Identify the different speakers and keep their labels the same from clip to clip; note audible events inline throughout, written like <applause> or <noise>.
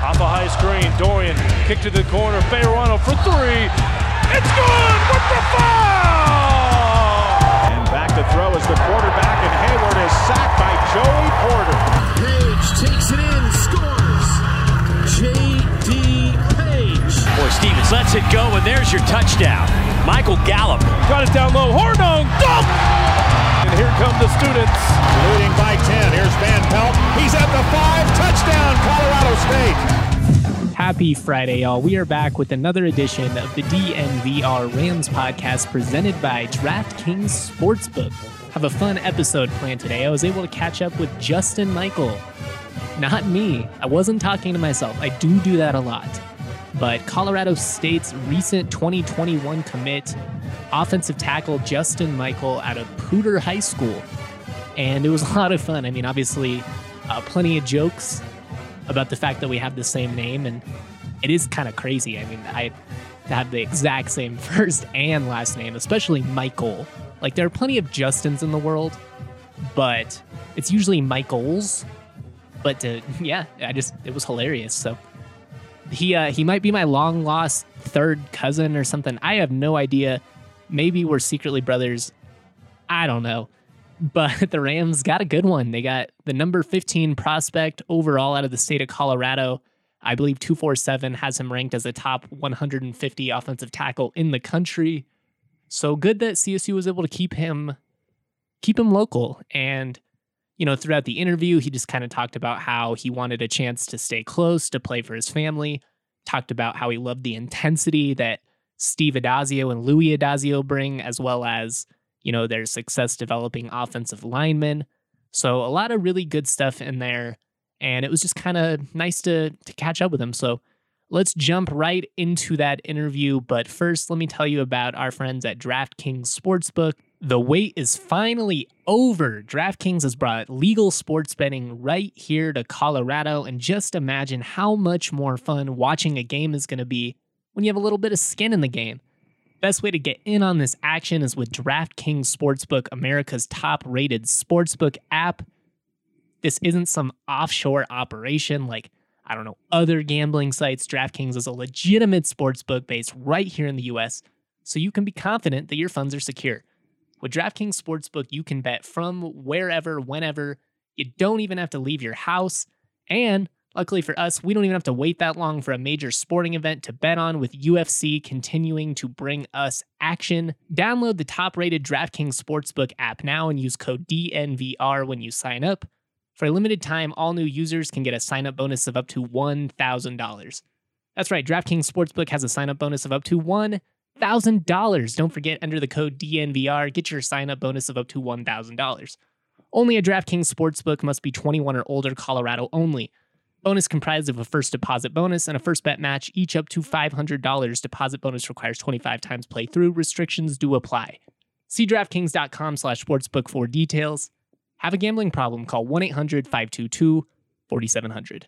Speaker 1: Off a high screen, Dorian kick to the corner, Bayerano for three. It's good with the foul!
Speaker 2: And back to throw is the quarterback, and Hayward is sacked by Joey Porter.
Speaker 3: Page takes it in, scores. J.D. Page.
Speaker 4: Boy, Stevens lets it go, and there's your touchdown. Michael Gallup.
Speaker 1: Got it down low, Hornung, dunk! And here come the students.
Speaker 2: Leading by 10. Here's Van Pelt. He's at the five. Touchdown, Colorado State.
Speaker 5: Happy Friday, y'all. We are back with another edition of the DNVR Rams podcast presented by DraftKings Sportsbook. Have a fun episode planned today. I was able to catch up with Justin Michael. Not me. I wasn't talking to myself. I do do that a lot. But Colorado State's recent 2021 commit, offensive tackle Justin Michael out of Poudre High School. And it was <laughs> a lot of fun. I mean, obviously, uh, plenty of jokes about the fact that we have the same name. And it is kind of crazy. I mean, I have the exact same <laughs> first and last name, especially Michael. Like, there are plenty of Justins in the world, but it's usually Michaels. But <laughs> yeah, I just, it was hilarious. So he uh, he might be my long lost third cousin or something. I have no idea. Maybe we're secretly brothers. I don't know. But <laughs> the Rams got a good one. They got the number 15 prospect overall out of the state of Colorado. I believe 247 has him ranked as a top 150 offensive tackle in the country. So good that CSU was able to keep him keep him local and you know, throughout the interview, he just kind of talked about how he wanted a chance to stay close, to play for his family, talked about how he loved the intensity that Steve Addazio and Louis Addazio bring, as well as, you know, their success developing offensive linemen. So a lot of really good stuff in there. And it was just kind of nice to, to catch up with him. So let's jump right into that interview. But first, let me tell you about our friends at DraftKings Sportsbook. The wait is finally over. DraftKings has brought legal sports betting right here to Colorado, and just imagine how much more fun watching a game is going to be when you have a little bit of skin in the game. Best way to get in on this action is with DraftKings Sportsbook, America's top rated sportsbook app. This isn't some offshore operation like, I don't know, other gambling sites. DraftKings is a legitimate sportsbook based right here in the US, so you can be confident that your funds are secure. With DraftKings Sportsbook, you can bet from wherever, whenever. You don't even have to leave your house. And luckily for us, we don't even have to wait that long for a major sporting event to bet on with UFC continuing to bring us action. Download the top rated DraftKings Sportsbook app now and use code DNVR when you sign up. For a limited time, all new users can get a sign up bonus of up to $1,000. That's right, DraftKings Sportsbook has a sign up bonus of up to $1,000. $1,000. Don't forget, enter the code DNVR, get your sign up bonus of up to $1,000. Only a DraftKings Sportsbook must be 21 or older, Colorado only. Bonus comprised of a first deposit bonus and a first bet match, each up to $500. Deposit bonus requires 25 times playthrough. Restrictions do apply. See DraftKings.com slash sportsbook for details. Have a gambling problem? Call 1 800 522 4700.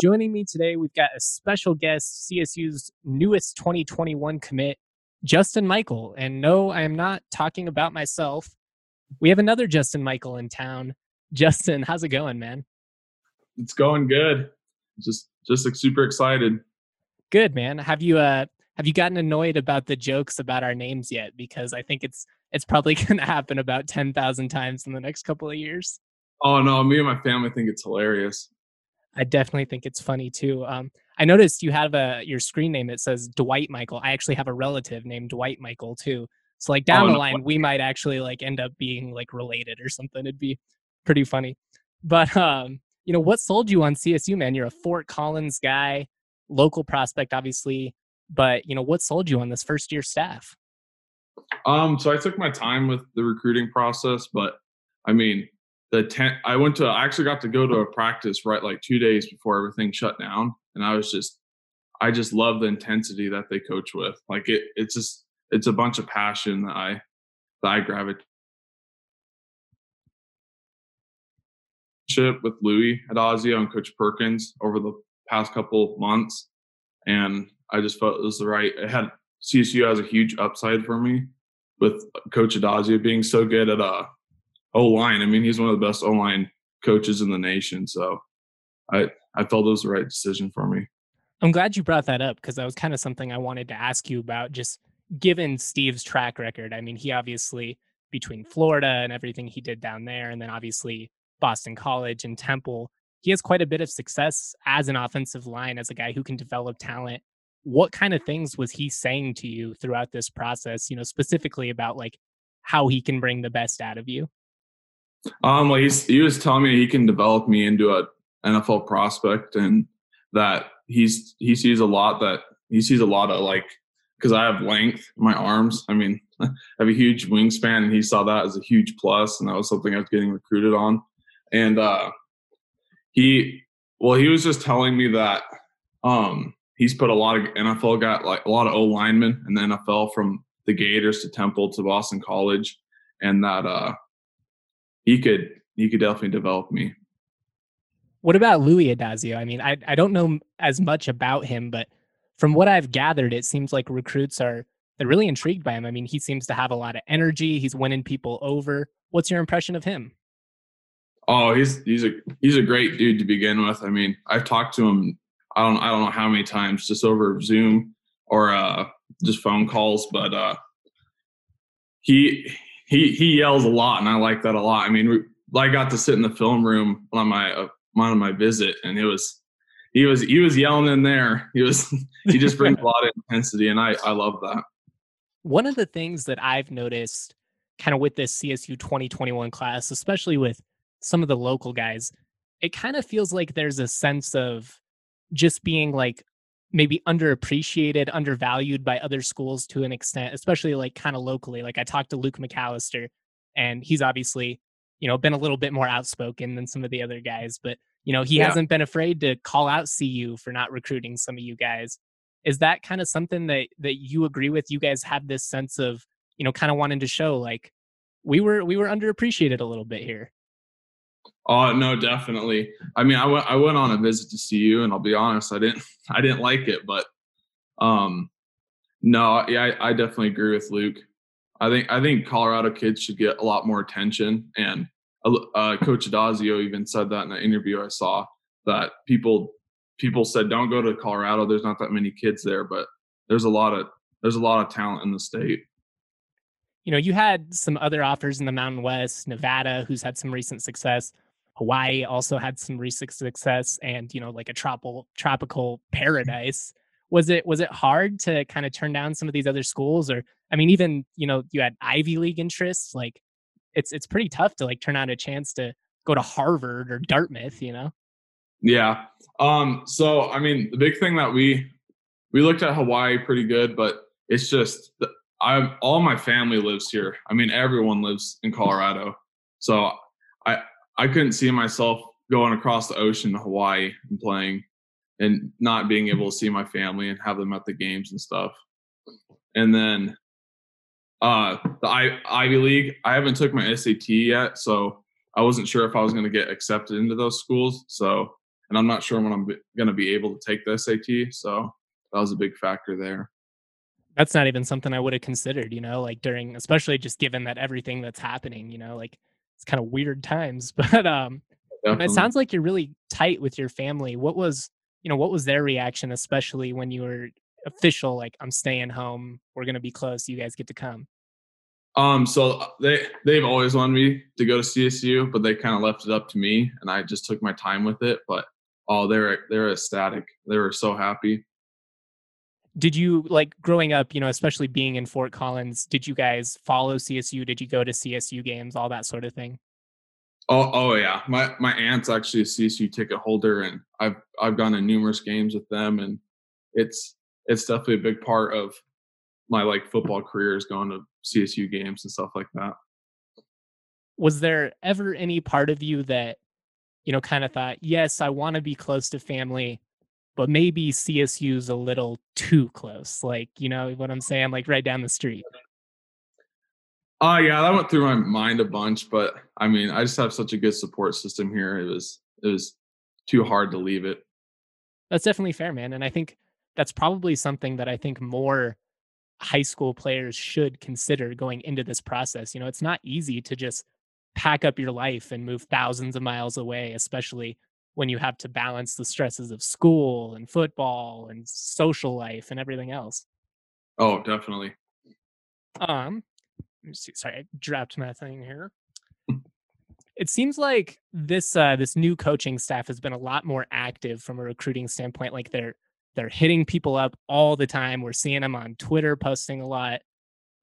Speaker 5: Joining me today, we've got a special guest, CSU's newest 2021 commit, Justin Michael. And no, I am not talking about myself. We have another Justin Michael in town. Justin, how's it going, man?
Speaker 6: It's going good. Just just like super excited.
Speaker 5: Good, man. Have you uh have you gotten annoyed about the jokes about our names yet? Because I think it's it's probably <laughs> going to happen about 10,000 times in the next couple of years.
Speaker 6: Oh no, me and my family think it's hilarious.
Speaker 5: I definitely think it's funny too. Um, I noticed you have a your screen name that says Dwight Michael. I actually have a relative named Dwight Michael too. So like down
Speaker 6: Oh,
Speaker 5: the
Speaker 6: no
Speaker 5: line, we might actually like end up being like related or something. It'd be pretty funny. But um, you know, what sold you on CSU, man? You're a Fort Collins guy, local prospect, obviously. But you know, what sold you on this first year staff?
Speaker 6: Um, so I took my time with the recruiting process, but I mean, the ten, I went to I actually got to go to a practice right like two days before everything shut down, and I was just I just love the intensity that they coach with. Like it, it's just it's a bunch of passion that I that I gravitate. With Louis Addazio and Coach Perkins over the past couple months, and I just felt it was the right. It had CSU has a huge upside for me with Coach Addazio being so good at uh O line. I mean, he's one of the best O line coaches in the nation. So I I felt it was the right decision for me.
Speaker 5: I'm glad you brought that up because that was kind of something I wanted to ask you about. Just given Steve's track record, I mean, he obviously between Florida and everything he did down there, and then obviously Boston College and Temple, he has quite a bit of success as an offensive line, as a guy who can develop talent. What kind of things was he saying to you throughout this process, you know, specifically about like how he can bring the best out of you?
Speaker 6: Um, well, he's, he was telling me he can develop me into a NFL prospect and that he's, he sees a lot that he sees a lot of like, cause I have length in my arms. I mean, <laughs> I have a huge wingspan and he saw that as a huge plus and that was something I was getting recruited on. And, uh, he, well, he was just telling me that, um, he's put a lot of NFL got like a lot of O linemen in the NFL from the Gators to Temple to Boston College, and that uh, he could he could definitely develop me.
Speaker 5: What about Louis Addazio? I mean, I I don't know as much about him, but from what I've gathered, it seems like recruits are they're really intrigued by him. I mean, he seems to have a lot of energy. He's winning people over. What's your impression of him?
Speaker 6: Oh, he's he's a he's a great dude to begin with. I mean, I've talked to him I don't I don't know how many times just over Zoom or uh, just phone calls, but uh, he he he yells a lot, and I like that a lot. I mean, we, I got to sit in the film room on my uh, on my visit, and it was he was he was yelling in there. He was he just brings a <laughs> lot of intensity, and I I love that.
Speaker 5: One of the things that I've noticed, kind of with this CSU 2021 class, especially with some of the local guys, it kind of feels like there's a sense of just being like maybe underappreciated, undervalued by other schools to an extent, especially like kind of locally. Like I talked to Luke McAllister, and he's obviously, you know, been a little bit more outspoken than some of the other guys, but you know, he yeah. hasn't been afraid to call out CU for not recruiting some of you guys. Is that kind of something that that you agree with? You guys have this sense of, you know, kind of wanting to show like we were we were underappreciated a little bit here.
Speaker 6: Oh no, definitely. I mean, I went I went on a visit to you, and I'll be honest, I didn't <laughs> I didn't like it, but um, no, yeah, I, I definitely agree with Luke. I think I think Colorado kids should get a lot more attention, and uh, Coach Addazio even said that in an interview I saw that people people said don't go to Colorado. There's not that many kids there, but there's a lot of there's a lot of talent in the state
Speaker 5: you know, you had some other offers in the Mountain West, Nevada, who's had some recent success. Hawaii also had some recent success and, you know, like a tropical tropical paradise. Was it was it hard to kind of turn down some of these other schools or I mean even, you know, you had Ivy League interests, like it's it's pretty tough to like turn out a chance to go to Harvard or Dartmouth, you know?
Speaker 6: Yeah. Um so I mean the big thing that we we looked at Hawaii pretty good, but it's just I all my family lives here. I mean, everyone lives in Colorado, so I I couldn't see myself going across the ocean to Hawaii and playing, and not being able to see my family and have them at the games and stuff. And then uh the I, Ivy League, I haven't took my SAT yet, so I wasn't sure if I was going to get accepted into those schools. So, and I'm not sure when I'm going to be able to take the SAT. So that was a big factor there
Speaker 5: that's not even something I would have considered, you know, like during, especially just given that everything that's happening, you know, like it's kind of weird times. <laughs> But um, it sounds like you're really tight with your family. What was, you know, what was their reaction, especially when you were official, like I'm staying home, we're gonna be close, you guys get to come.
Speaker 6: Um, so uh, they they've always wanted me to go to CSU, but they kind of left it up to me, and I just took my time with it. But oh, they're they're ecstatic. They were so happy
Speaker 5: did you like growing up you know especially being in fort collins did you guys follow csu did you go to csu games all that sort of thing
Speaker 6: oh oh yeah my my aunt's actually a csu ticket holder and i've i've gone to numerous games with them and it's it's definitely a big part of my like football career is going to csu games and stuff like that
Speaker 5: was there ever any part of you that you know kind of thought yes i want to be close to family but maybe CSU's a little too close. Like, you know what I'm saying? Like right down the street.
Speaker 6: Oh uh, yeah, that went through my mind a bunch, but I mean, I just have such a good support system here. It was it was too hard to leave it.
Speaker 5: That's definitely fair, man. And I think that's probably something that I think more high school players should consider going into this process. You know, it's not easy to just pack up your life and move thousands of miles away, especially when you have to balance the stresses of school and football and social life and everything else.
Speaker 6: Oh, definitely.
Speaker 5: Um, let me see. Sorry, I dropped my thing here. it seems like this uh, this new coaching staff has been a lot more active from a recruiting standpoint. Like they're they're hitting people up all the time. We're seeing them on Twitter posting a lot.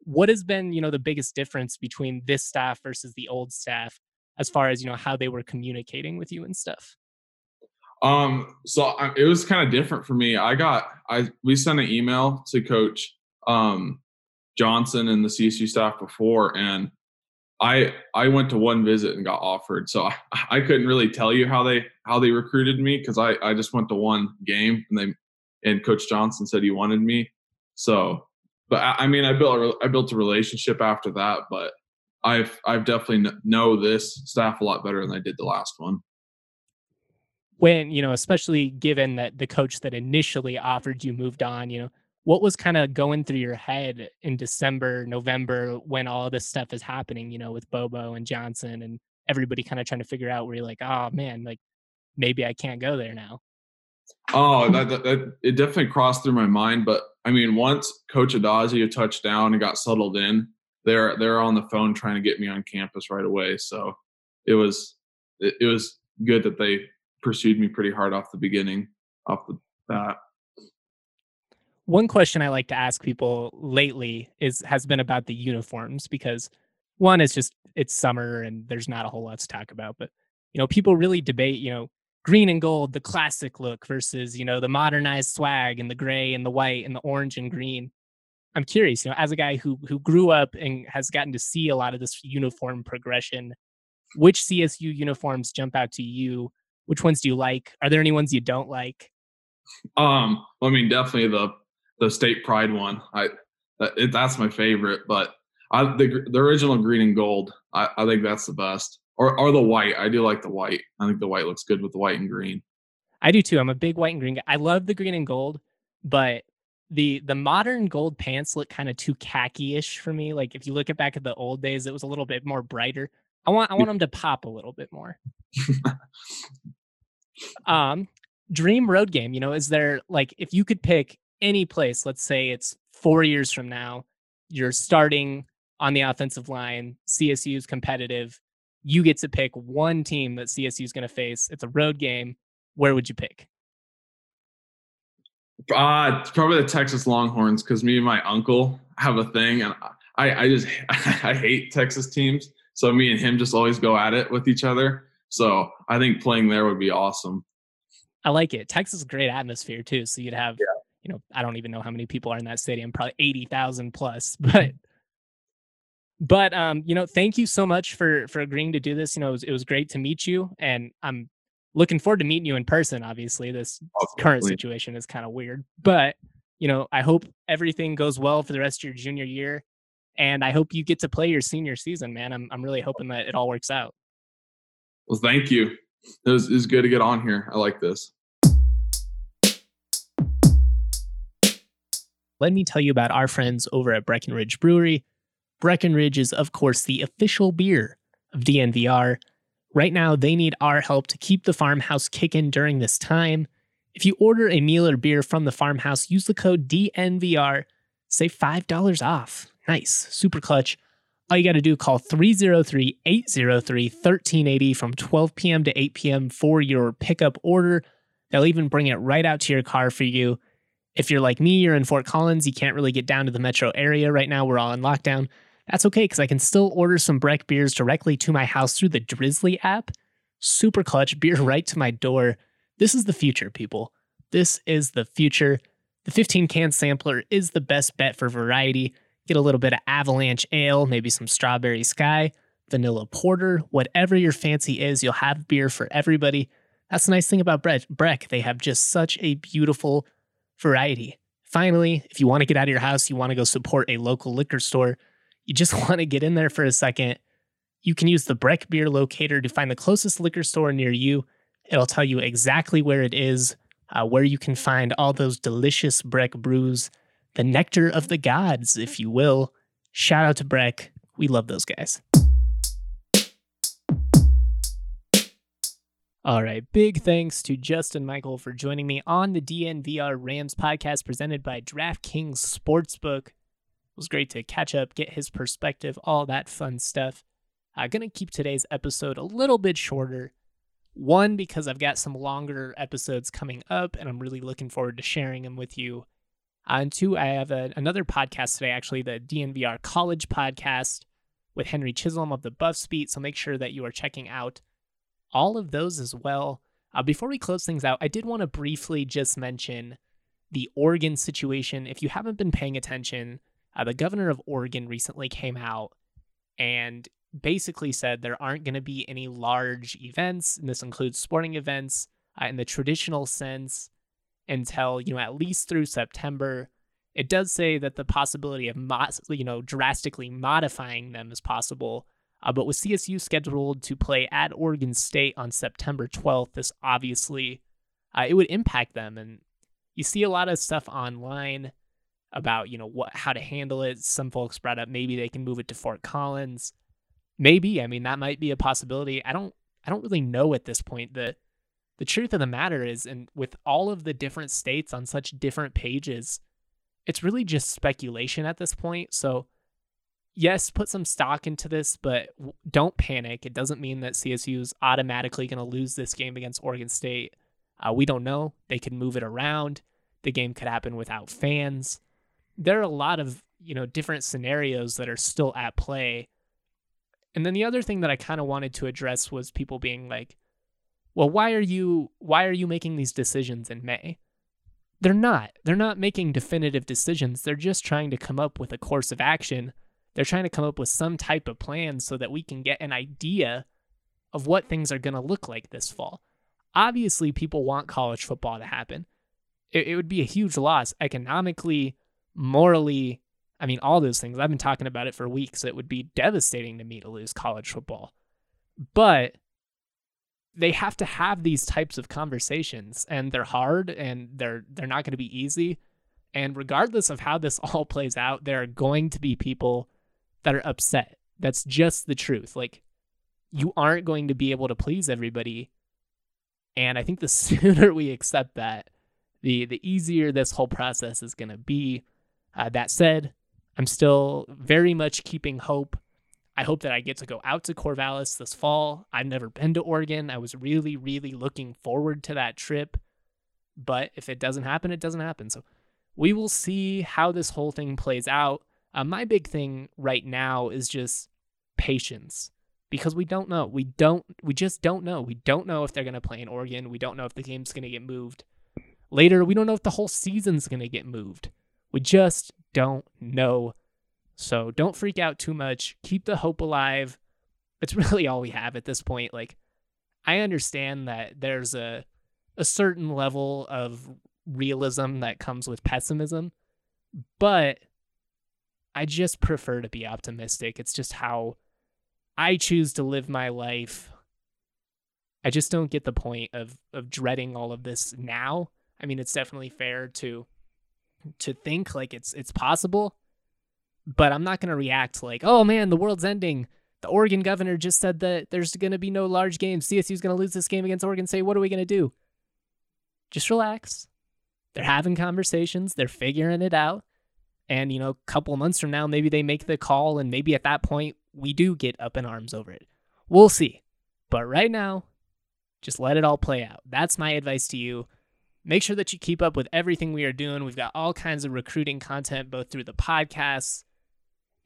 Speaker 5: What has been, you know, the biggest difference between this staff versus the old staff as far as, you know, how they were communicating with you and stuff?
Speaker 6: Um, so I, it was kind of different for me. I got I we sent an email to coach um Johnson and the CSU staff before and I I went to one visit and got offered. So I, <laughs> I couldn't really tell you how they how they recruited me because I I just went to one game and they and Coach Johnson said he wanted me. So, but I, I mean I built a, I built a relationship after that. But I've I've definitely know this staff a lot better than I did the last one.
Speaker 5: When you know, especially given that the coach that initially offered you moved on, you know, what was kind of going through your head in December, November when all this stuff is happening, you know, with Bobo and Johnson and everybody kind of trying to figure out where you're like, oh man, like maybe I can't go there now.
Speaker 6: Oh, that, that, that, it definitely crossed through my mind. But I mean, once Coach Addazio touched down and got settled in, they're they're on the phone trying to get me on campus right away. So it was it, it was good that they pursued me pretty hard off the beginning, off the bat.
Speaker 5: One question I like to ask people lately is has been about the uniforms because one is just it's summer and there's not a whole lot to talk about, but you know, people really debate, you know, green and gold, the classic look versus, you know, the modernized swag and the gray and the white and the orange and green. I'm curious, you know, as a guy who who grew up and has gotten to see a lot of this uniform progression, which CSU uniforms jump out to you? Which ones do you like? Are there any ones you don't like?
Speaker 6: Um, I mean, definitely the the state pride one. I that, it, that's my favorite, but I the the original green and gold. I, I think that's the best. Or or the white. I do like the white. I think the white looks good with the white and green.
Speaker 5: I do too. I'm a big white and green guy. I love the green and gold, but the the modern gold pants look kind of too khaki-ish for me. Like if you look at back at the old days, it was a little bit more brighter. I want I want them to pop a little bit more. <laughs> um, dream road game. You know, is there like if you could pick any place, let's say it's four years from now, you're starting on the offensive line, CSU is competitive. You get to pick one team that CSU is going to face. It's a road game. Where would you pick?
Speaker 6: Uh, probably the Texas Longhorns because me and my uncle have a thing, and I, I just <laughs> I hate Texas teams. So me and him just always go at it with each other. So I think playing there would be awesome.
Speaker 5: I like it. Texas is a great atmosphere too. So you'd have yeah you know, I don't even know how many people are in that stadium, probably 80,000 plus, <laughs> but but um, you know, thank you so much for for agreeing to do this. You know, it was, it was great to meet you and I'm looking forward to meeting you in person. Obviously, this current situation is kind of weird, but you know, I hope everything goes well for the rest of your junior year and I hope you get to play your senior season, man. I'm I'm really hoping that it all works out.
Speaker 6: Well, thank you. It was, it was good to get on here. I like this.
Speaker 5: let me tell you about our friends over at Breckenridge Brewery. Breckenridge is, of course, the official beer of DNVR. Right now, they need our help to keep the farmhouse kicking during this time. If you order a meal or beer from the farmhouse, use the code DNVR, save $5 off. Nice, super clutch. All you got to do call 303 803 1380 from 12 p.m. to 8 p.m. for your pickup order. They'll even bring it right out to your car for you. If you're like me, you're in Fort Collins, you can't really get down to the metro area right now. We're all in lockdown. That's okay because I can still order some Breck beers directly to my house through the Drizzly app. Super clutch, <laughs> beer right to my door. This is the future, people. This is the future. The 15 can sampler is the best bet for variety. Get a little bit of avalanche ale, maybe some strawberry sky, vanilla porter, whatever your fancy is, you'll have beer for everybody. That's the nice thing about Breck. They have just such a beautiful variety. Finally, if you want to get out of your house, you want to go support a local liquor store, you just <laughs> want to get in there for a second, you can use the Breck Beer Locator to find the closest liquor store near you. It'll tell you exactly where it is, uh, where you can find all those delicious Breck brews, the nectar of the gods, if you will. Shout out to Breck. We love those guys. All right. Big thanks to Justin Michael for joining me on the DNVR Rams podcast presented by DraftKings Sportsbook. It was great to catch up, get his perspective, all that fun stuff. I'm going to keep today's episode a little bit shorter. One, because I've got some longer episodes coming up and I'm really looking forward to sharing them with you. Uh, and two, I have a, another podcast today, actually, the DNVR College podcast with Henry Chisholm of the Buffs Beat. So make sure that you are checking out all of those as well. Uh, before we close things out, I did want to briefly just mention the Oregon situation. If you haven't been paying attention, uh, the governor of Oregon recently came out and basically said there aren't going to be any large events, and this includes sporting events uh, in the traditional sense until you know at least through September. It does say that the possibility of mo- you know drastically modifying them is possible, uh, but with CSU scheduled to play at Oregon State on September 12th, this obviously uh, it would impact them. And you see a lot of stuff online about you know what how to handle it. Some folks brought up maybe they can move it to Fort Collins. Maybe I mean that might be a possibility. I don't I don't really know at this point. The the truth of the matter is, and with all of the different states on such different pages, it's really just speculation at this point. So yes, put some stock into this, but don't panic. It doesn't mean that CSU is automatically going to lose this game against Oregon State. Uh, we don't know. They could move it around. The game could happen without fans. There are a lot of you know different scenarios that are still at play. And then the other thing that I kind of wanted to address was people being like, "Well, why are you why are you making these decisions in May?" They're not. They're not making definitive decisions. They're just trying to come up with a course of action they're trying to come up with some type of plan so that we can get an idea of what things are going to look like this fall. Obviously, people want college football to happen. It, it would be a huge loss economically, morally. I mean, all those things. I've been talking about it for weeks. It would be devastating to me to lose college football. But they have to have these types of conversations and they're hard and they're they're not going to be easy and regardless of how this <laughs> all plays out there are going to be people that are upset. That's just the truth. Like, you aren't going to be able to please everybody. And I think the <laughs> sooner we accept that, the the easier this whole process is going to be. Uh, that said, I'm still very much keeping hope. I hope that I get to go out to Corvallis this fall. I've never been to Oregon. I was really, really looking forward to that trip. But if it doesn't happen, it doesn't happen. So we will see how this whole thing plays out. Uh, my big thing right now is just patience because we don't know. We don't. We just don't know. We don't know if they're going to play in Oregon. We don't know if the game's going to get moved later. We don't know if the whole season's going to get moved. We just don't know. So don't freak out too much. Keep the hope alive. It's <laughs> really all we have at this point. Like I understand that there's a a certain level of realism that comes with pessimism, but I just prefer to be optimistic. It's just how I choose to live my life. I just don't get the point of of dreading all of this now. I mean, it's definitely fair to to think like it's it's possible, but I'm not going to react like, "Oh man, the world's ending." The Oregon governor just said that there's going to be no large games. CSU's going to lose this game against Oregon State. What are we going to do? Just relax. They're having conversations, they're figuring it out. And, you know, a couple months from now, maybe they make the call, and maybe at that point, we do get up in arms over it. We'll see. But right now, just let it all play out. That's my advice to you. Make sure that you keep up with everything we are doing. We've got all kinds of recruiting content, both through the podcasts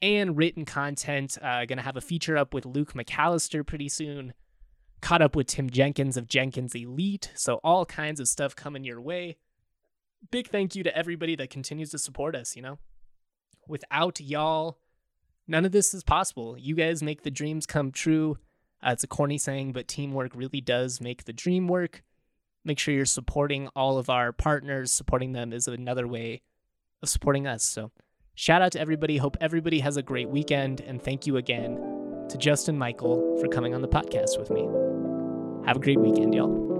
Speaker 5: and written content. Uh, going to have a feature up with Luke McAllister pretty soon. Caught up with Tim Jenkins of Jenkins Elite. So, all kinds of stuff coming your way. Big thank you to everybody that continues to support us, you know? Without y'all, none of this is possible. You guys make the dreams come true. Uh, it's a corny saying, but teamwork really does make the dream work. Make sure you're supporting all of our partners. Supporting them is another way of supporting us. So, shout out to everybody. Hope everybody has a great weekend. And thank you again to Justin Michael for coming on the podcast with me. Have a great weekend, y'all.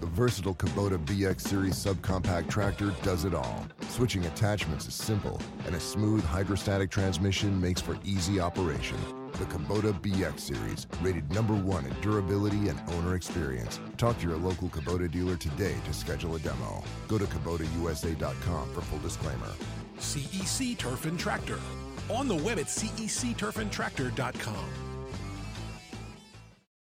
Speaker 7: The versatile Kubota BX Series subcompact tractor does it all. Switching attachments is simple, and a smooth hydrostatic transmission makes for easy operation. The Kubota BX Series, rated number one in durability and owner experience. Talk to your local Kubota dealer today to schedule a demo. Go to KubotaUSA.com for full disclaimer.
Speaker 8: CEC Turf and Tractor. On the web at cecturfandtractor.com.